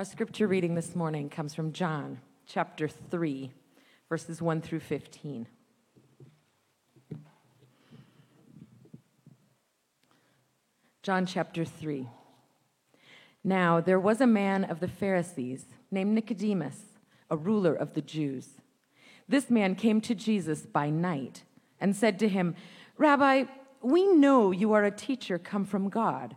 Our scripture reading this morning comes from John chapter 3, verses 1 through 15. John chapter 3. Now there was a man of the Pharisees named Nicodemus, a ruler of the Jews. This man came to Jesus by night and said to him, Rabbi, we know you are a teacher come from God.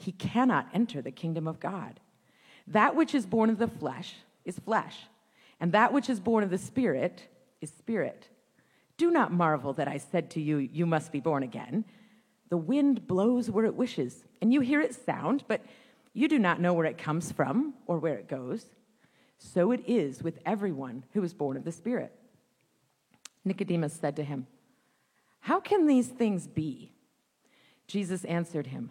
he cannot enter the kingdom of God. That which is born of the flesh is flesh, and that which is born of the Spirit is spirit. Do not marvel that I said to you, You must be born again. The wind blows where it wishes, and you hear its sound, but you do not know where it comes from or where it goes. So it is with everyone who is born of the Spirit. Nicodemus said to him, How can these things be? Jesus answered him,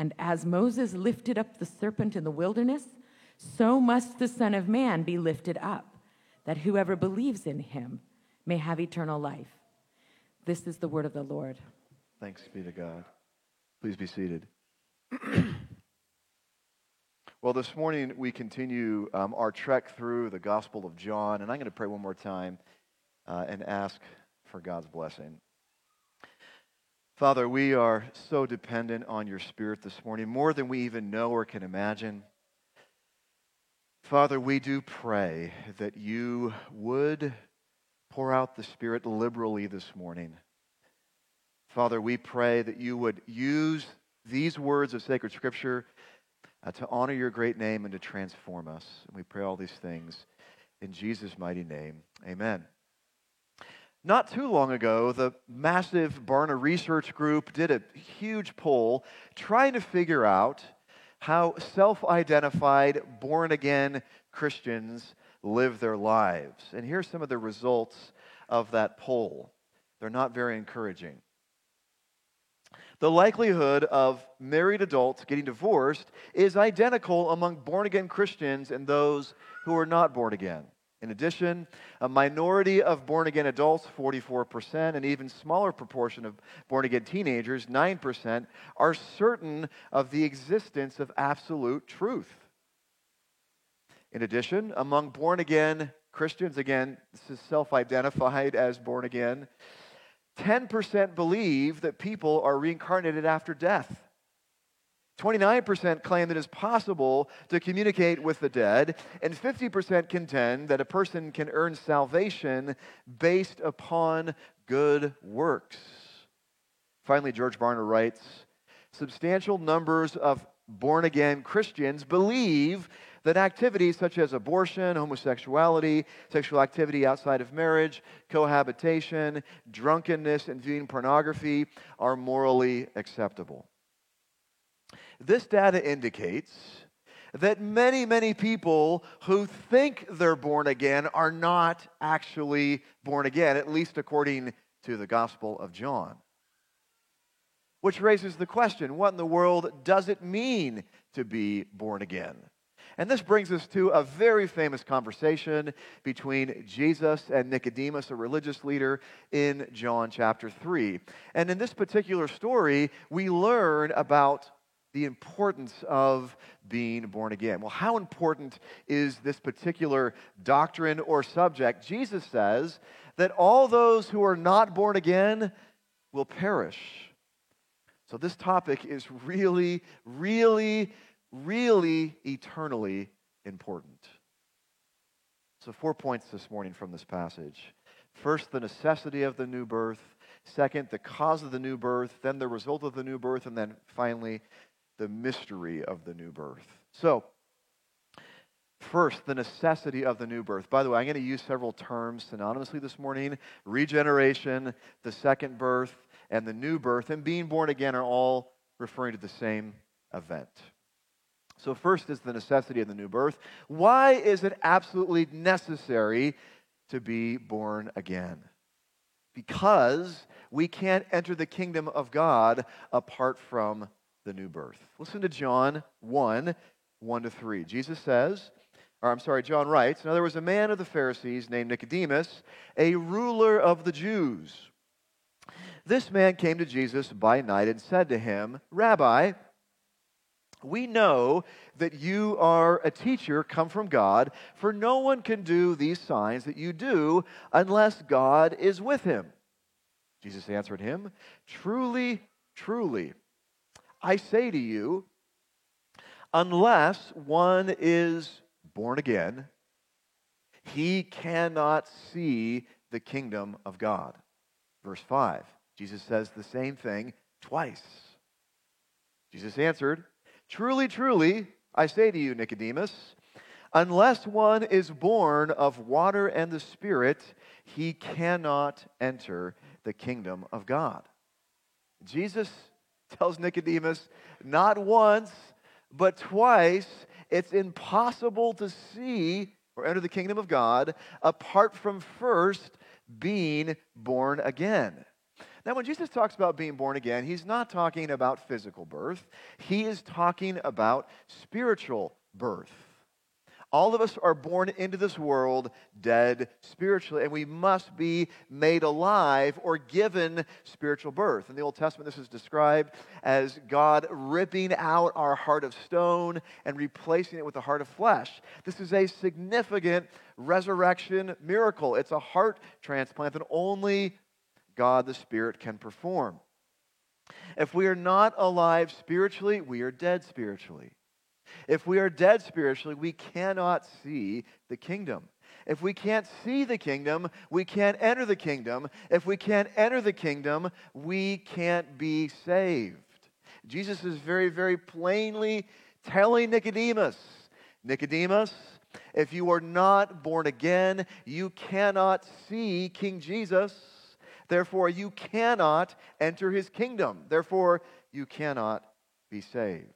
And as Moses lifted up the serpent in the wilderness, so must the Son of Man be lifted up, that whoever believes in him may have eternal life. This is the word of the Lord. Thanks be to God. Please be seated. well, this morning we continue um, our trek through the Gospel of John, and I'm going to pray one more time uh, and ask for God's blessing. Father, we are so dependent on your Spirit this morning, more than we even know or can imagine. Father, we do pray that you would pour out the Spirit liberally this morning. Father, we pray that you would use these words of sacred Scripture uh, to honor your great name and to transform us. And we pray all these things in Jesus' mighty name. Amen. Not too long ago, the massive Barna Research Group did a huge poll trying to figure out how self identified, born again Christians live their lives. And here's some of the results of that poll. They're not very encouraging. The likelihood of married adults getting divorced is identical among born again Christians and those who are not born again. In addition, a minority of born again adults, 44%, an even smaller proportion of born again teenagers, 9%, are certain of the existence of absolute truth. In addition, among born again Christians, again, this is self identified as born again, 10% believe that people are reincarnated after death. 29% claim that it's possible to communicate with the dead, and 50% contend that a person can earn salvation based upon good works. Finally, George Barna writes Substantial numbers of born again Christians believe that activities such as abortion, homosexuality, sexual activity outside of marriage, cohabitation, drunkenness, and viewing pornography are morally acceptable. This data indicates that many, many people who think they're born again are not actually born again, at least according to the Gospel of John. Which raises the question what in the world does it mean to be born again? And this brings us to a very famous conversation between Jesus and Nicodemus, a religious leader, in John chapter 3. And in this particular story, we learn about the importance of being born again. Well, how important is this particular doctrine or subject? Jesus says that all those who are not born again will perish. So, this topic is really, really, really eternally important. So, four points this morning from this passage. First, the necessity of the new birth. Second, the cause of the new birth. Then, the result of the new birth. And then, finally, the mystery of the new birth. So, First, the necessity of the new birth. By the way, I'm going to use several terms synonymously this morning regeneration, the second birth, and the new birth. And being born again are all referring to the same event. So, first is the necessity of the new birth. Why is it absolutely necessary to be born again? Because we can't enter the kingdom of God apart from the new birth. Listen to John 1 1 to 3. Jesus says, or I'm sorry, John writes, Now there was a man of the Pharisees named Nicodemus, a ruler of the Jews. This man came to Jesus by night and said to him, Rabbi, we know that you are a teacher come from God, for no one can do these signs that you do unless God is with him. Jesus answered him, Truly, truly, I say to you, unless one is born again, he cannot see the kingdom of God. Verse 5, Jesus says the same thing twice. Jesus answered, Truly, truly, I say to you, Nicodemus, unless one is born of water and the Spirit, he cannot enter the kingdom of God. Jesus tells Nicodemus not once, but twice it's impossible to see or enter the kingdom of God apart from first being born again. Now, when Jesus talks about being born again, he's not talking about physical birth, he is talking about spiritual birth. All of us are born into this world dead spiritually, and we must be made alive or given spiritual birth. In the Old Testament, this is described as God ripping out our heart of stone and replacing it with a heart of flesh. This is a significant resurrection miracle. It's a heart transplant that only God the Spirit can perform. If we are not alive spiritually, we are dead spiritually. If we are dead spiritually, we cannot see the kingdom. If we can't see the kingdom, we can't enter the kingdom. If we can't enter the kingdom, we can't be saved. Jesus is very, very plainly telling Nicodemus Nicodemus, if you are not born again, you cannot see King Jesus. Therefore, you cannot enter his kingdom. Therefore, you cannot be saved.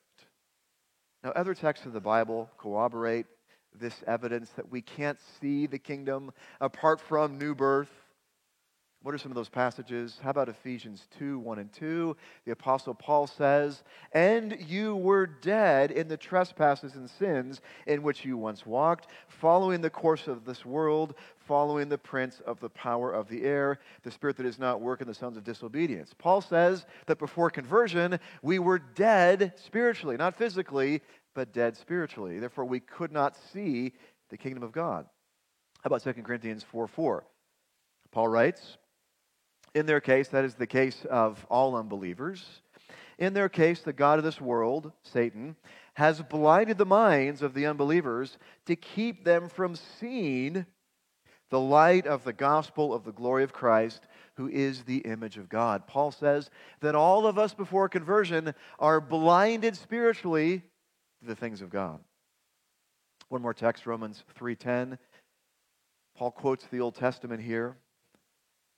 Now, other texts of the Bible corroborate this evidence that we can't see the kingdom apart from new birth. What are some of those passages? How about Ephesians 2 1 and 2? The Apostle Paul says, And you were dead in the trespasses and sins in which you once walked, following the course of this world, following the prince of the power of the air, the spirit that is not working, the sons of disobedience. Paul says that before conversion, we were dead spiritually, not physically, but dead spiritually. Therefore, we could not see the kingdom of God. How about 2 Corinthians 4 4? Paul writes, in their case, that is the case of all unbelievers. In their case, the God of this world, Satan, has blinded the minds of the unbelievers to keep them from seeing the light of the gospel of the glory of Christ, who is the image of God. Paul says that all of us before conversion are blinded spiritually to the things of God. One more text, Romans 3:10. Paul quotes the Old Testament here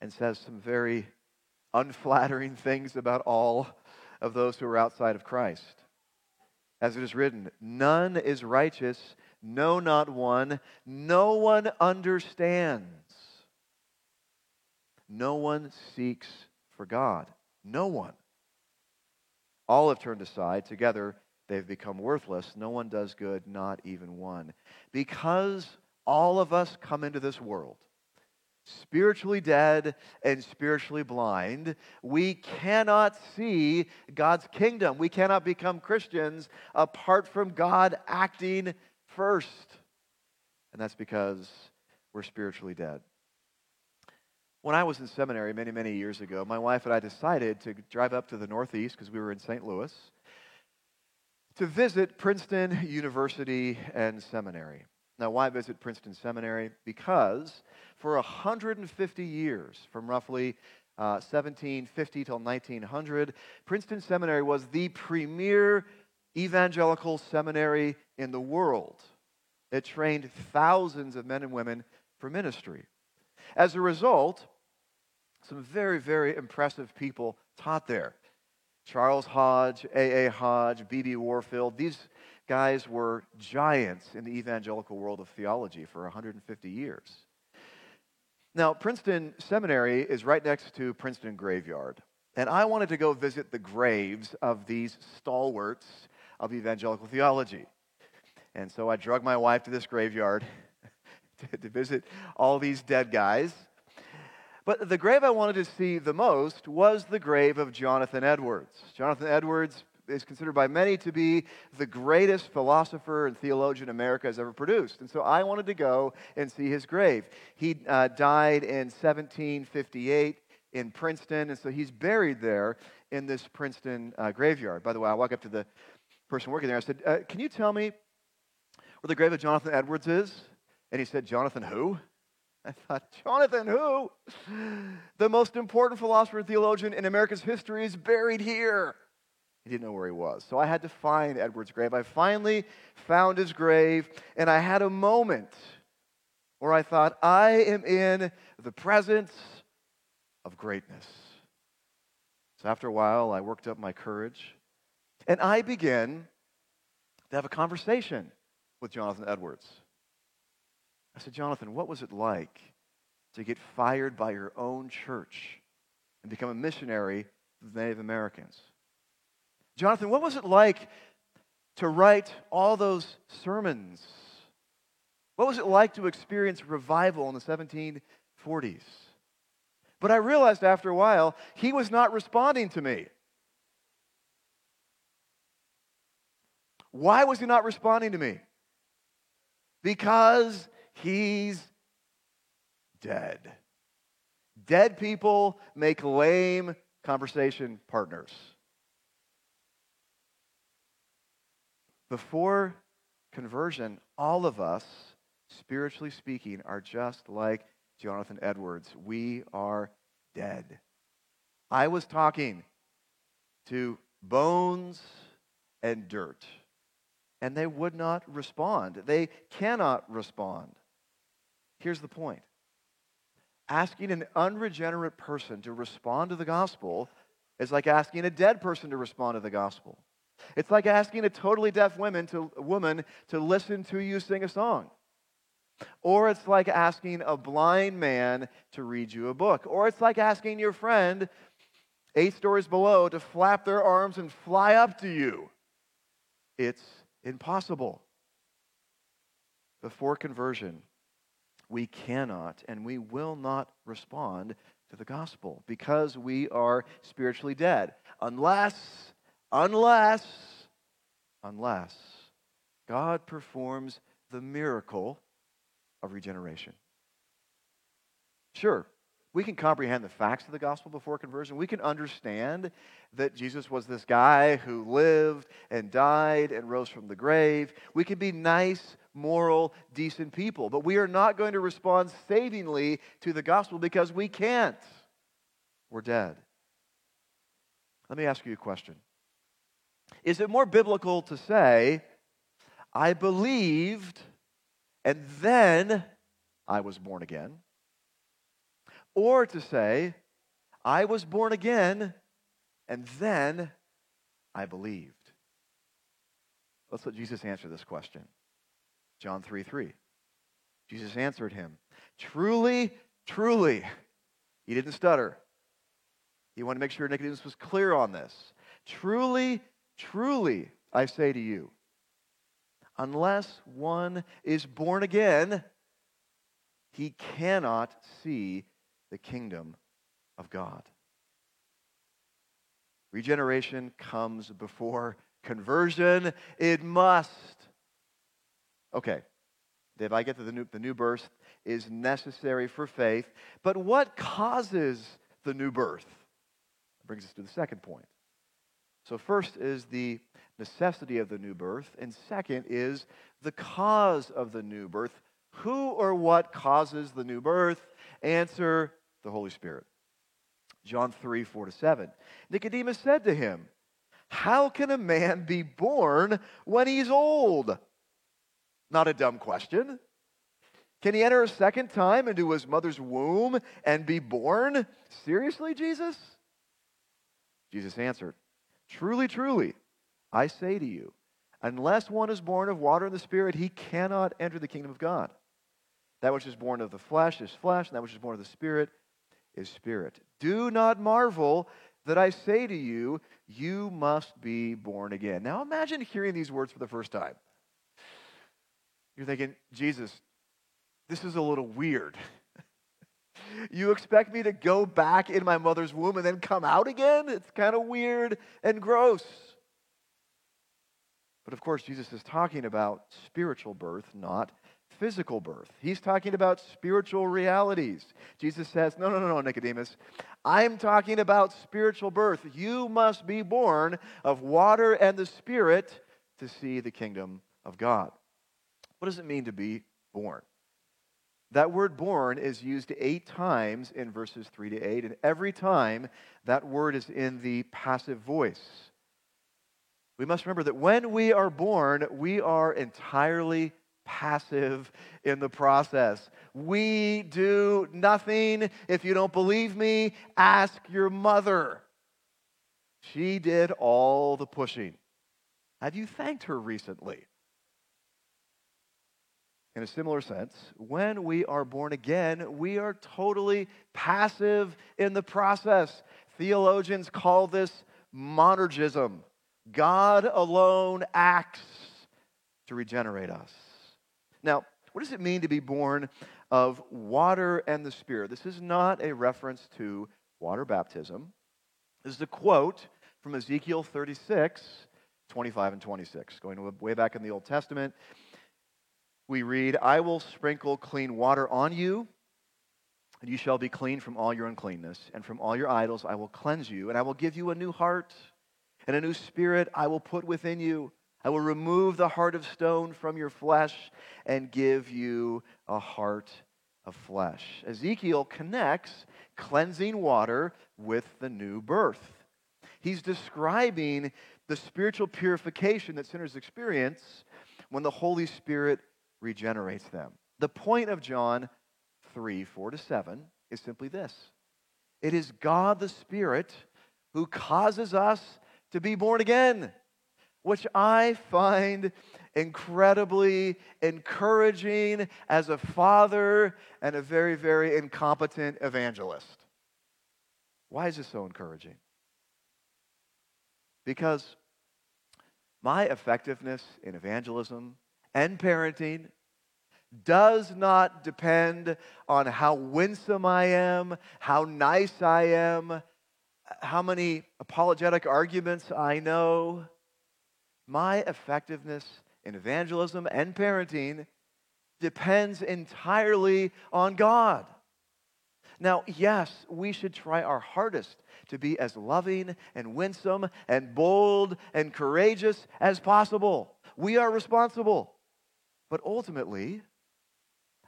and says some very unflattering things about all of those who are outside of Christ. As it is written, none is righteous, no, not one. No one understands. No one seeks for God. No one. All have turned aside. Together, they've become worthless. No one does good, not even one. Because all of us come into this world spiritually dead and spiritually blind. We cannot see God's kingdom. We cannot become Christians apart from God acting first. And that's because we're spiritually dead. When I was in seminary many, many years ago, my wife and I decided to drive up to the Northeast because we were in St. Louis to visit Princeton University and Seminary. Now, why visit Princeton Seminary? Because for 150 years, from roughly uh, 1750 till 1900, Princeton Seminary was the premier evangelical seminary in the world. It trained thousands of men and women for ministry. As a result, some very, very impressive people taught there. Charles Hodge, A.A. Hodge, B.B. Warfield, these guys were giants in the evangelical world of theology for 150 years. Now, Princeton Seminary is right next to Princeton Graveyard. And I wanted to go visit the graves of these stalwarts of evangelical theology. And so I drug my wife to this graveyard to, to visit all these dead guys. But the grave I wanted to see the most was the grave of Jonathan Edwards. Jonathan Edwards is considered by many to be the greatest philosopher and theologian America has ever produced. And so I wanted to go and see his grave. He uh, died in 1758 in Princeton, and so he's buried there in this Princeton uh, graveyard. By the way, I walk up to the person working there. I said, uh, Can you tell me where the grave of Jonathan Edwards is? And he said, Jonathan who? I thought, Jonathan who? The most important philosopher and theologian in America's history is buried here. He didn't know where he was. So I had to find Edward's grave. I finally found his grave, and I had a moment where I thought, I am in the presence of greatness. So after a while, I worked up my courage, and I began to have a conversation with Jonathan Edwards. I said, Jonathan, what was it like to get fired by your own church and become a missionary to the Native Americans? Jonathan, what was it like to write all those sermons? What was it like to experience revival in the 1740s? But I realized after a while, he was not responding to me. Why was he not responding to me? Because he's dead. Dead people make lame conversation partners. Before conversion, all of us, spiritually speaking, are just like Jonathan Edwards. We are dead. I was talking to bones and dirt, and they would not respond. They cannot respond. Here's the point asking an unregenerate person to respond to the gospel is like asking a dead person to respond to the gospel. It's like asking a totally deaf woman to, woman to listen to you sing a song. Or it's like asking a blind man to read you a book. Or it's like asking your friend eight stories below to flap their arms and fly up to you. It's impossible. Before conversion, we cannot and we will not respond to the gospel because we are spiritually dead unless Unless, unless God performs the miracle of regeneration. Sure, we can comprehend the facts of the gospel before conversion. We can understand that Jesus was this guy who lived and died and rose from the grave. We can be nice, moral, decent people, but we are not going to respond savingly to the gospel because we can't. We're dead. Let me ask you a question is it more biblical to say, I believed and then I was born again? Or to say, I was born again and then I believed? Let's let Jesus answer this question. John 3 3. Jesus answered him, Truly, truly. He didn't stutter. He wanted to make sure Nicodemus was clear on this. Truly, Truly, I say to you, unless one is born again, he cannot see the kingdom of God. Regeneration comes before conversion. It must. Okay, Dave, I get that the new, the new birth is necessary for faith, but what causes the new birth? That brings us to the second point. So, first is the necessity of the new birth, and second is the cause of the new birth. Who or what causes the new birth? Answer the Holy Spirit. John 3 4 to 7. Nicodemus said to him, How can a man be born when he's old? Not a dumb question. Can he enter a second time into his mother's womb and be born? Seriously, Jesus? Jesus answered, Truly, truly, I say to you, unless one is born of water and the Spirit, he cannot enter the kingdom of God. That which is born of the flesh is flesh, and that which is born of the Spirit is spirit. Do not marvel that I say to you, you must be born again. Now imagine hearing these words for the first time. You're thinking, Jesus, this is a little weird. you expect me to go back in my mother's womb and then come out again? It's kind of weird and gross. But of course, Jesus is talking about spiritual birth, not physical birth. He's talking about spiritual realities. Jesus says, No, no, no, no, Nicodemus. I'm talking about spiritual birth. You must be born of water and the Spirit to see the kingdom of God. What does it mean to be born? That word born is used eight times in verses 3 to 8, and every time that word is in the passive voice. We must remember that when we are born, we are entirely passive in the process. We do nothing. If you don't believe me, ask your mother. She did all the pushing. Have you thanked her recently? In a similar sense, when we are born again, we are totally passive in the process. Theologians call this monergism. God alone acts to regenerate us. Now, what does it mean to be born of water and the Spirit? This is not a reference to water baptism. This is a quote from Ezekiel 36, 25 and 26, going way back in the Old Testament we read, I will sprinkle clean water on you, and you shall be clean from all your uncleanness, and from all your idols I will cleanse you, and I will give you a new heart, and a new spirit I will put within you. I will remove the heart of stone from your flesh and give you a heart of flesh. Ezekiel connects cleansing water with the new birth. He's describing the spiritual purification that sinners experience when the Holy Spirit regenerates them. The point of John 3 4 to 7 is simply this it is God the Spirit who causes us to be born again, which I find incredibly encouraging as a father and a very, very incompetent evangelist. Why is this so encouraging? Because my effectiveness in evangelism and parenting does not depend on how winsome I am, how nice I am, how many apologetic arguments I know. My effectiveness in evangelism and parenting depends entirely on God. Now, yes, we should try our hardest to be as loving and winsome and bold and courageous as possible. We are responsible. But ultimately,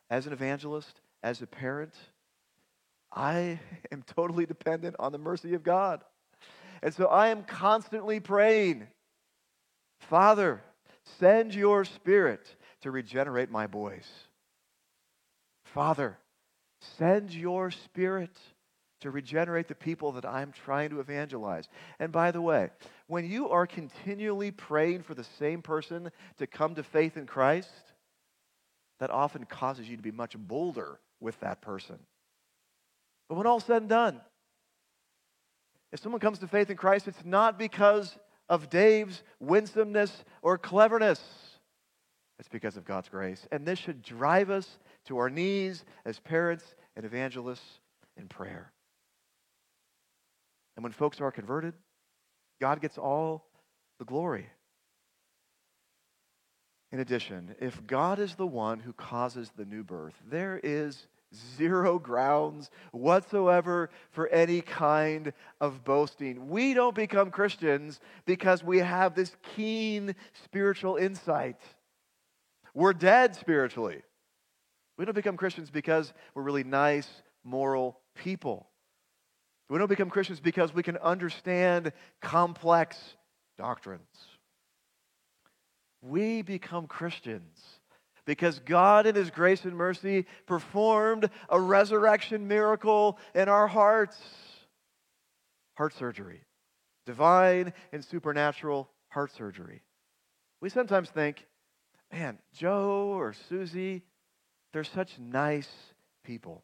as an evangelist, as a parent, I am totally dependent on the mercy of God. And so I am constantly praying, Father, send your spirit to regenerate my boys. Father, send your spirit to regenerate the people that I'm trying to evangelize. And by the way, when you are continually praying for the same person to come to faith in Christ, that often causes you to be much bolder with that person. But when all's said and done, if someone comes to faith in Christ, it's not because of Dave's winsomeness or cleverness. It's because of God's grace. And this should drive us to our knees as parents and evangelists in prayer. And when folks are converted, God gets all the glory. In addition, if God is the one who causes the new birth, there is zero grounds whatsoever for any kind of boasting. We don't become Christians because we have this keen spiritual insight. We're dead spiritually. We don't become Christians because we're really nice, moral people. We don't become Christians because we can understand complex doctrines. We become Christians because God, in His grace and mercy, performed a resurrection miracle in our hearts. Heart surgery, divine and supernatural heart surgery. We sometimes think, man, Joe or Susie, they're such nice people.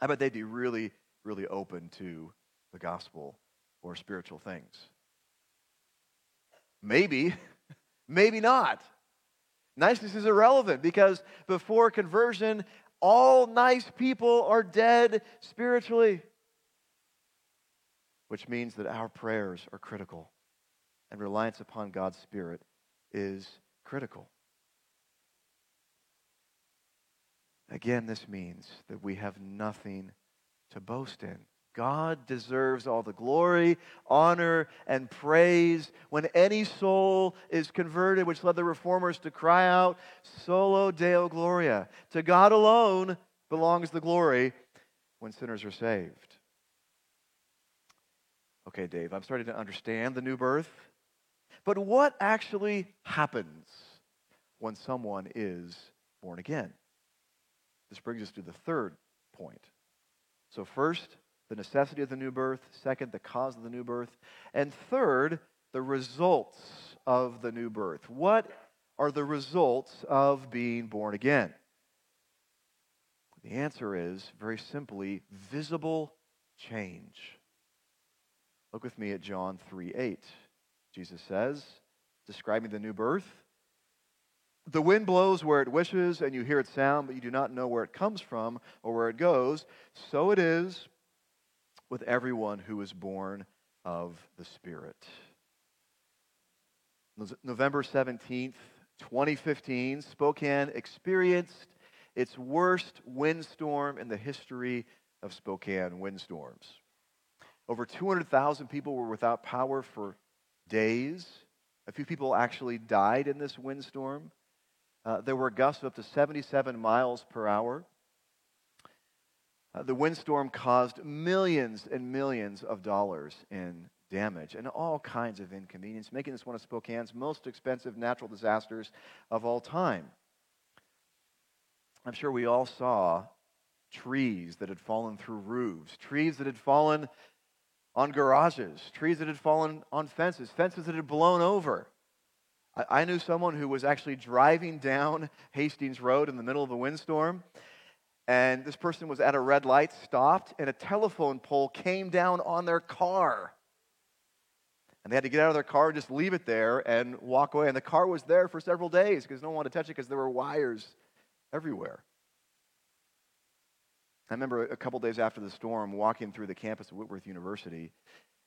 I bet they'd be really, really open to the gospel or spiritual things. Maybe, maybe not. Niceness is irrelevant because before conversion, all nice people are dead spiritually, which means that our prayers are critical and reliance upon God's Spirit is critical. Again, this means that we have nothing to boast in. God deserves all the glory, honor, and praise when any soul is converted, which led the reformers to cry out, Soli Deo Gloria. To God alone belongs the glory when sinners are saved. Okay, Dave, I'm starting to understand the new birth. But what actually happens when someone is born again? This brings us to the third point. So, first, the necessity of the new birth. Second, the cause of the new birth. And third, the results of the new birth. What are the results of being born again? The answer is very simply visible change. Look with me at John 3 8. Jesus says, describing the new birth, the wind blows where it wishes, and you hear its sound, but you do not know where it comes from or where it goes. So it is with everyone who is born of the Spirit. November 17th, 2015, Spokane experienced its worst windstorm in the history of Spokane windstorms. Over 200,000 people were without power for days. A few people actually died in this windstorm. Uh, there were gusts of up to 77 miles per hour. Uh, the windstorm caused millions and millions of dollars in damage and all kinds of inconvenience, making this one of Spokane's most expensive natural disasters of all time. I'm sure we all saw trees that had fallen through roofs, trees that had fallen on garages, trees that had fallen on fences, fences that had blown over. I, I knew someone who was actually driving down Hastings Road in the middle of a windstorm, and this person was at a red light, stopped, and a telephone pole came down on their car. And they had to get out of their car and just leave it there and walk away. And the car was there for several days because no one wanted to touch it because there were wires everywhere. I remember a couple days after the storm walking through the campus of Whitworth University,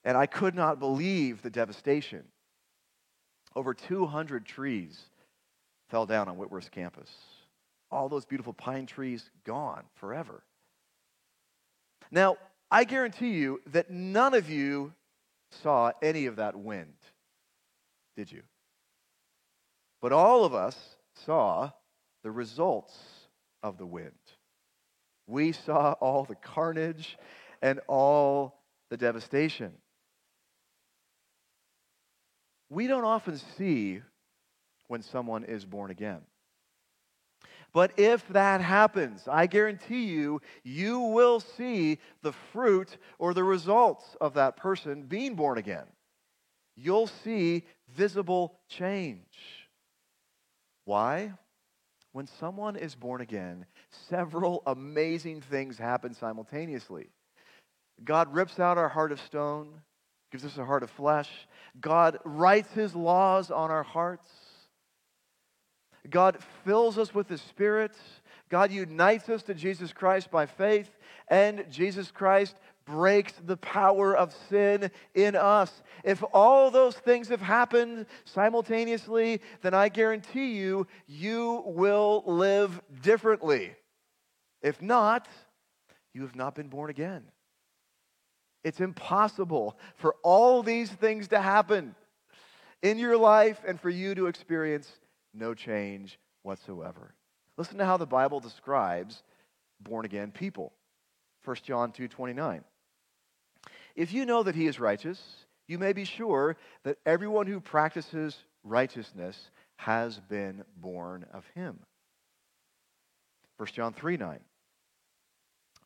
and I could not believe the devastation. Over 200 trees fell down on Whitworth's campus. All those beautiful pine trees gone forever. Now, I guarantee you that none of you saw any of that wind, did you? But all of us saw the results of the wind. We saw all the carnage and all the devastation we don't often see when someone is born again. But if that happens, I guarantee you, you will see the fruit or the results of that person being born again. You'll see visible change. Why? When someone is born again, several amazing things happen simultaneously. God rips out our heart of stone gives us a heart of flesh. God writes his laws on our hearts. God fills us with his Spirit. God unites us to Jesus Christ by faith, and Jesus Christ breaks the power of sin in us. If all those things have happened simultaneously, then I guarantee you, you will live differently. If not, you have not been born again. It's impossible for all these things to happen in your life and for you to experience no change whatsoever. Listen to how the Bible describes born again people. 1 John 2:29. If you know that he is righteous, you may be sure that everyone who practices righteousness has been born of him. 1 John 3 9.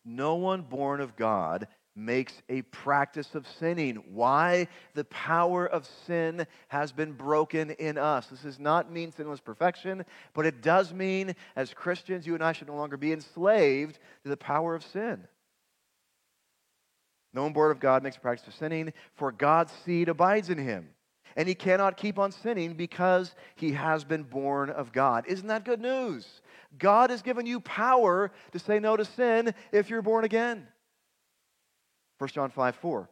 No one born of God makes a practice of sinning. Why? The power of sin has been broken in us. This does not mean sinless perfection, but it does mean, as Christians, you and I should no longer be enslaved to the power of sin. No one born of God makes a practice of sinning, for God's seed abides in him. And he cannot keep on sinning because he has been born of God. Isn't that good news? God has given you power to say no to sin if you're born again. 1 John 5 4.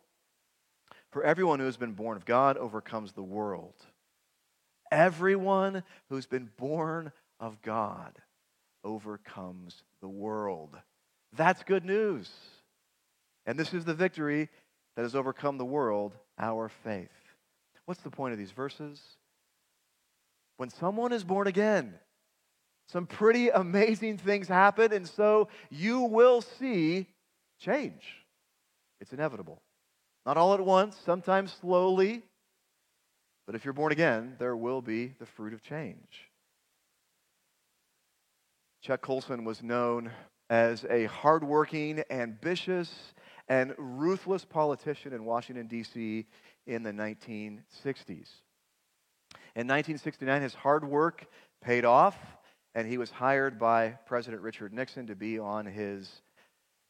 For everyone who has been born of God overcomes the world. Everyone who's been born of God overcomes the world. That's good news. And this is the victory that has overcome the world, our faith. What's the point of these verses? When someone is born again, some pretty amazing things happen, and so you will see change. It's inevitable. Not all at once, sometimes slowly, but if you're born again, there will be the fruit of change. Chuck Colson was known as a hardworking, ambitious, and ruthless politician in Washington, D.C. in the 1960s. In 1969, his hard work paid off, and he was hired by President Richard Nixon to be on his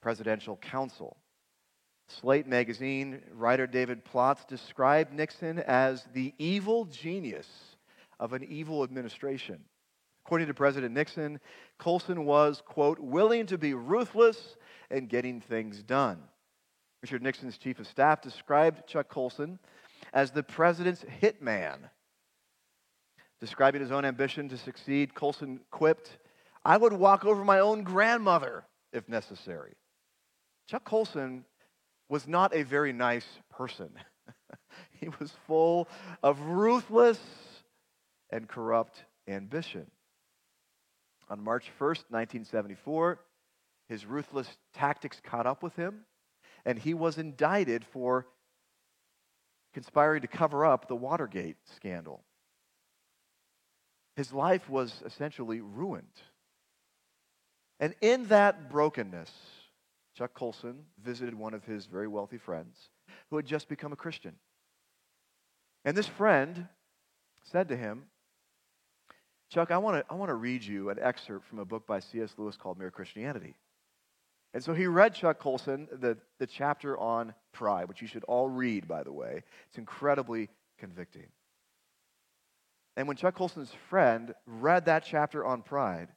presidential council. Slate magazine writer David Plotz described Nixon as the evil genius of an evil administration. According to President Nixon, Colson was, quote, willing to be ruthless and getting things done. Richard Nixon's chief of staff described Chuck Colson as the president's hitman. Describing his own ambition to succeed, Colson quipped, I would walk over my own grandmother if necessary. Chuck Colson was not a very nice person. he was full of ruthless and corrupt ambition. On March 1st, 1974, his ruthless tactics caught up with him and he was indicted for conspiring to cover up the Watergate scandal. His life was essentially ruined. And in that brokenness, Chuck Colson visited one of his very wealthy friends who had just become a Christian. And this friend said to him, Chuck, I want to I want to read you an excerpt from a book by C.S. Lewis called Mere Christianity. And so he read Chuck Colson the, the chapter on pride, which you should all read, by the way. It's incredibly convicting. And when Chuck Colson's friend read that chapter on pride,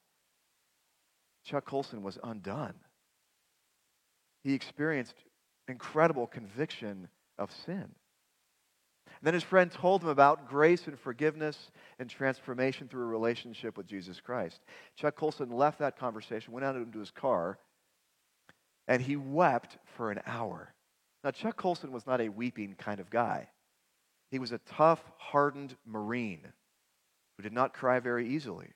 Chuck Colson was undone. He experienced incredible conviction of sin. And then his friend told him about grace and forgiveness and transformation through a relationship with Jesus Christ. Chuck Colson left that conversation, went out into his car, and he wept for an hour. Now, Chuck Colson was not a weeping kind of guy. He was a tough, hardened Marine who did not cry very easily.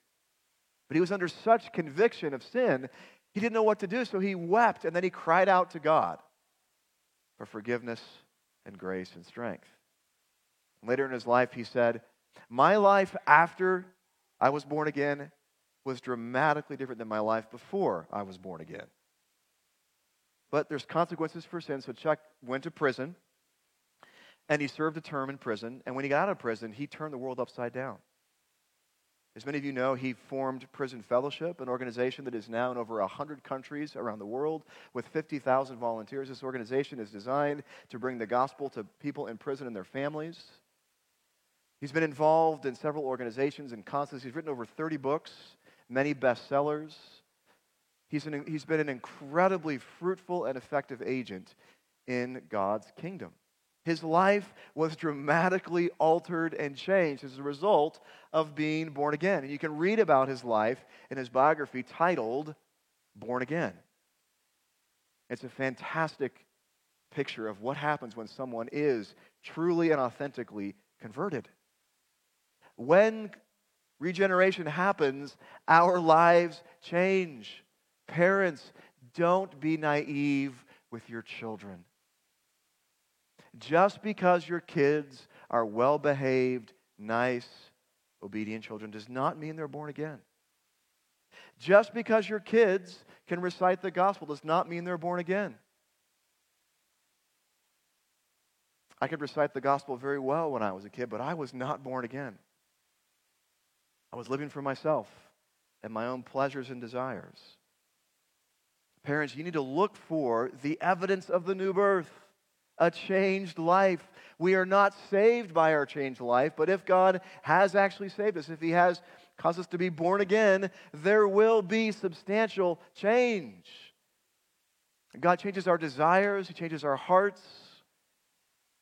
But he was under such conviction of sin, he didn't know what to do, so he wept and then he cried out to God for forgiveness and grace and strength. Later in his life, he said, My life after I was born again was dramatically different than my life before I was born again. But there's consequences for sin. So Chuck went to prison and he served a term in prison. And when he got out of prison, he turned the world upside down. As many of you know, he formed Prison Fellowship, an organization that is now in over 100 countries around the world with 50,000 volunteers. This organization is designed to bring the gospel to people in prison and their families. He's been involved in several organizations and concerts. He's written over 30 books, many bestsellers. He's, an, he's been an incredibly fruitful and effective agent in God's kingdom. His life was dramatically altered and changed as a result of being born again. And you can read about his life in his biography titled born again. It's a fantastic picture of what happens when someone is truly and authentically converted. When regeneration happens, our lives change. Parents, don't be naive with your children. Just because your kids are well behaved, nice, obedient children does not mean they're born again. Just because your kids can recite the gospel does not mean they're born again. I could recite the gospel very well when I was a kid, but I was not born again. I was living for myself and my own pleasures and desires. Parents, you need to look for the evidence of the new birth, a changed life. We are not saved by our changed life, but if God has actually saved us, if He has caused us to be born again, there will be substantial change. God changes our desires, He changes our hearts.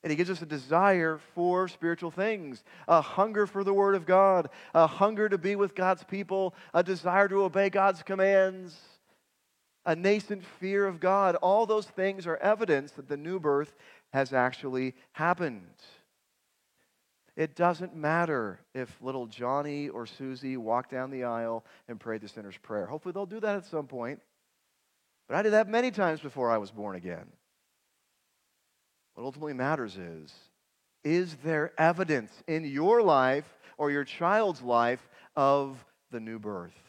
And he gives us a desire for spiritual things, a hunger for the Word of God, a hunger to be with God's people, a desire to obey God's commands, a nascent fear of God. All those things are evidence that the new birth has actually happened. It doesn't matter if little Johnny or Susie walked down the aisle and prayed the sinner's prayer. Hopefully, they'll do that at some point. But I did that many times before I was born again. What ultimately matters is is there evidence in your life or your child's life of the new birth?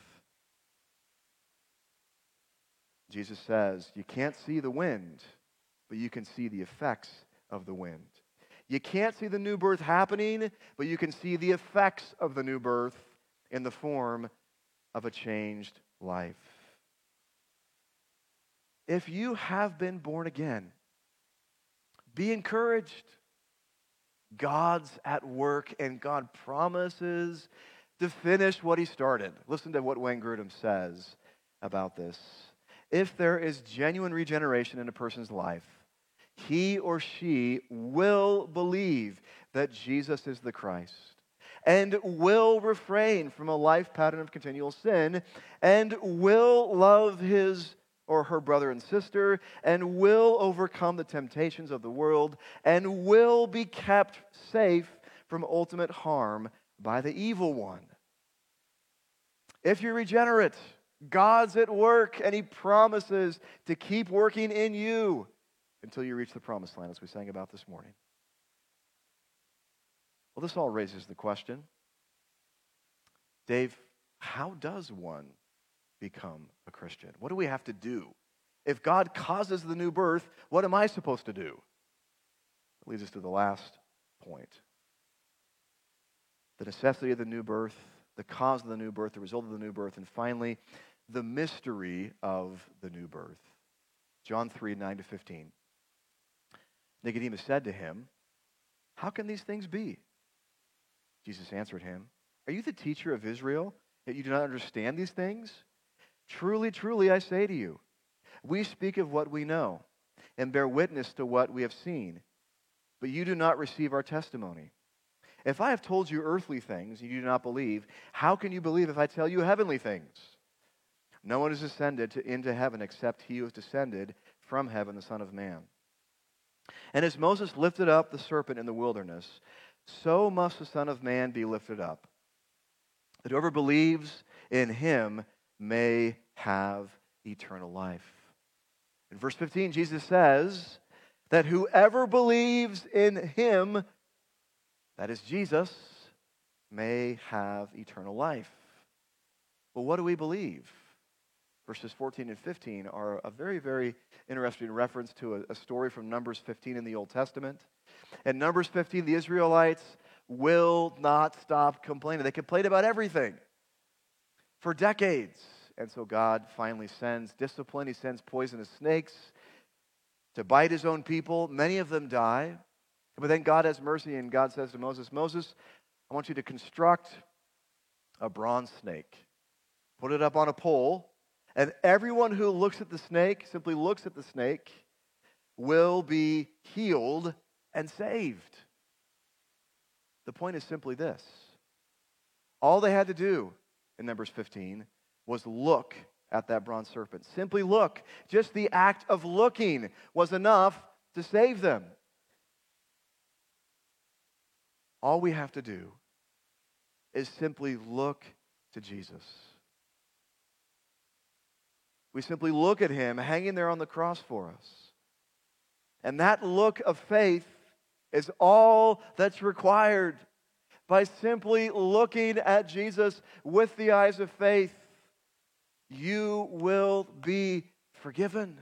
Jesus says, You can't see the wind, but you can see the effects of the wind. You can't see the new birth happening, but you can see the effects of the new birth in the form of a changed life. If you have been born again, be encouraged. God's at work and God promises to finish what he started. Listen to what Wayne Grudem says about this. If there is genuine regeneration in a person's life, he or she will believe that Jesus is the Christ and will refrain from a life pattern of continual sin and will love his or her brother and sister, and will overcome the temptations of the world, and will be kept safe from ultimate harm by the evil one. If you're regenerate, God's at work, and He promises to keep working in you until you reach the promised land, as we sang about this morning. Well, this all raises the question Dave, how does one become a Christian? What do we have to do? If God causes the new birth, what am I supposed to do? It leads us to the last point the necessity of the new birth, the cause of the new birth, the result of the new birth, and finally, the mystery of the new birth. John 3 9 to 15. Nicodemus said to him, How can these things be? Jesus answered him, Are you the teacher of Israel, that you do not understand these things? Truly, truly, I say to you, we speak of what we know and bear witness to what we have seen, but you do not receive our testimony. If I have told you earthly things and you do not believe, how can you believe if I tell you heavenly things? No one has ascended to, into heaven except he who has descended from heaven, the Son of Man. And as Moses lifted up the serpent in the wilderness, so must the Son of Man be lifted up, that whoever believes in him may have eternal life. In verse 15, Jesus says that whoever believes in him, that is Jesus, may have eternal life. Well, what do we believe? Verses 14 and 15 are a very, very interesting reference to a, a story from Numbers 15 in the Old Testament. In Numbers 15, the Israelites will not stop complaining. They complain about everything for decades. And so God finally sends discipline. He sends poisonous snakes to bite his own people. Many of them die. But then God has mercy, and God says to Moses, Moses, I want you to construct a bronze snake, put it up on a pole, and everyone who looks at the snake, simply looks at the snake, will be healed and saved. The point is simply this all they had to do in Numbers 15 was look at that bronze serpent. Simply look. Just the act of looking was enough to save them. All we have to do is simply look to Jesus. We simply look at him hanging there on the cross for us. And that look of faith is all that's required. By simply looking at Jesus with the eyes of faith, you will be forgiven.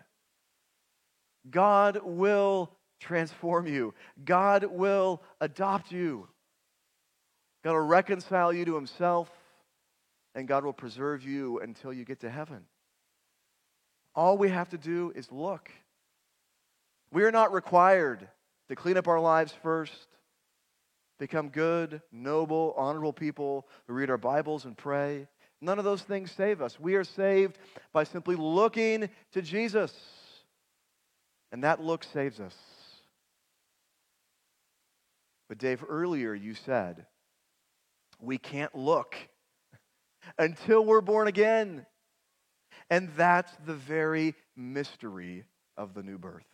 God will transform you. God will adopt you. God will reconcile you to himself, and God will preserve you until you get to heaven. All we have to do is look. We are not required to clean up our lives first, become good, noble, honorable people who read our Bibles and pray. None of those things save us. We are saved by simply looking to Jesus. And that look saves us. But, Dave, earlier you said we can't look until we're born again. And that's the very mystery of the new birth.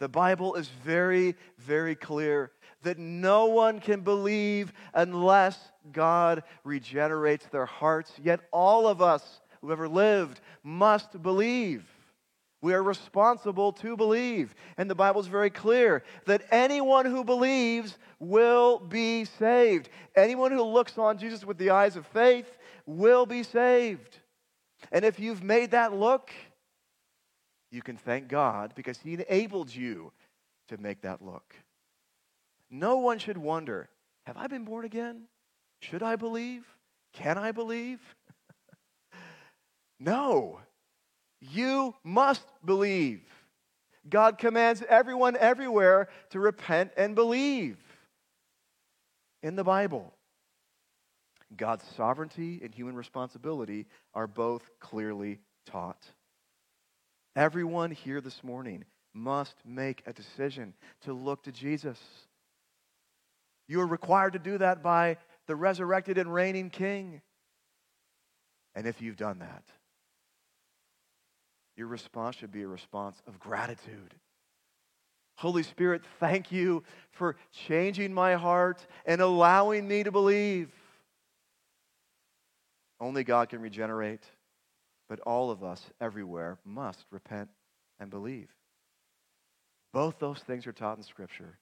The Bible is very, very clear that no one can believe unless God regenerates their hearts. Yet all of us who ever lived must believe. We are responsible to believe. And the Bible is very clear that anyone who believes will be saved. Anyone who looks on Jesus with the eyes of faith will be saved. And if you've made that look, you can thank God because He enabled you to make that look. No one should wonder Have I been born again? Should I believe? Can I believe? no. You must believe. God commands everyone everywhere to repent and believe in the Bible. God's sovereignty and human responsibility are both clearly taught. Everyone here this morning must make a decision to look to Jesus. You are required to do that by the resurrected and reigning King. And if you've done that, your response should be a response of gratitude. Holy Spirit, thank you for changing my heart and allowing me to believe. Only God can regenerate, but all of us everywhere must repent and believe. Both those things are taught in Scripture,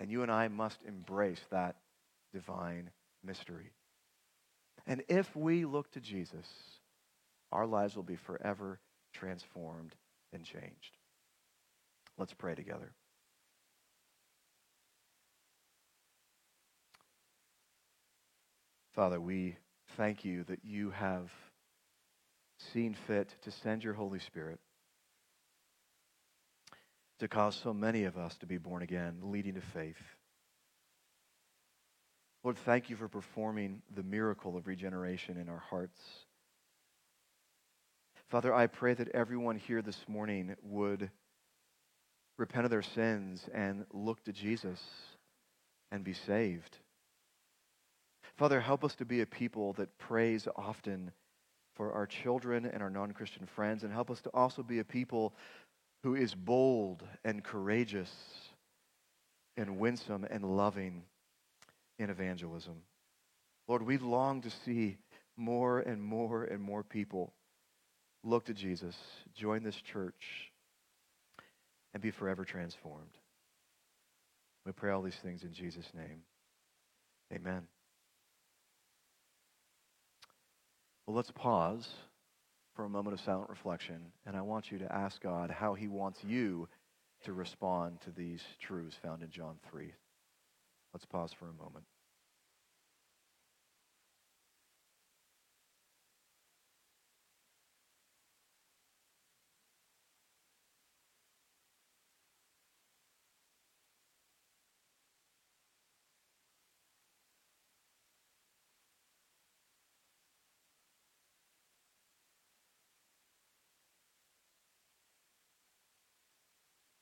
and you and I must embrace that divine mystery. And if we look to Jesus, our lives will be forever transformed and changed. Let's pray together. Father, we thank you that you have seen fit to send your Holy Spirit to cause so many of us to be born again, leading to faith. Lord, thank you for performing the miracle of regeneration in our hearts. Father, I pray that everyone here this morning would repent of their sins and look to Jesus and be saved. Father, help us to be a people that prays often for our children and our non Christian friends, and help us to also be a people who is bold and courageous and winsome and loving in evangelism. Lord, we long to see more and more and more people look to Jesus, join this church, and be forever transformed. We pray all these things in Jesus' name. Amen. Well, let's pause for a moment of silent reflection, and I want you to ask God how He wants you to respond to these truths found in John 3. Let's pause for a moment.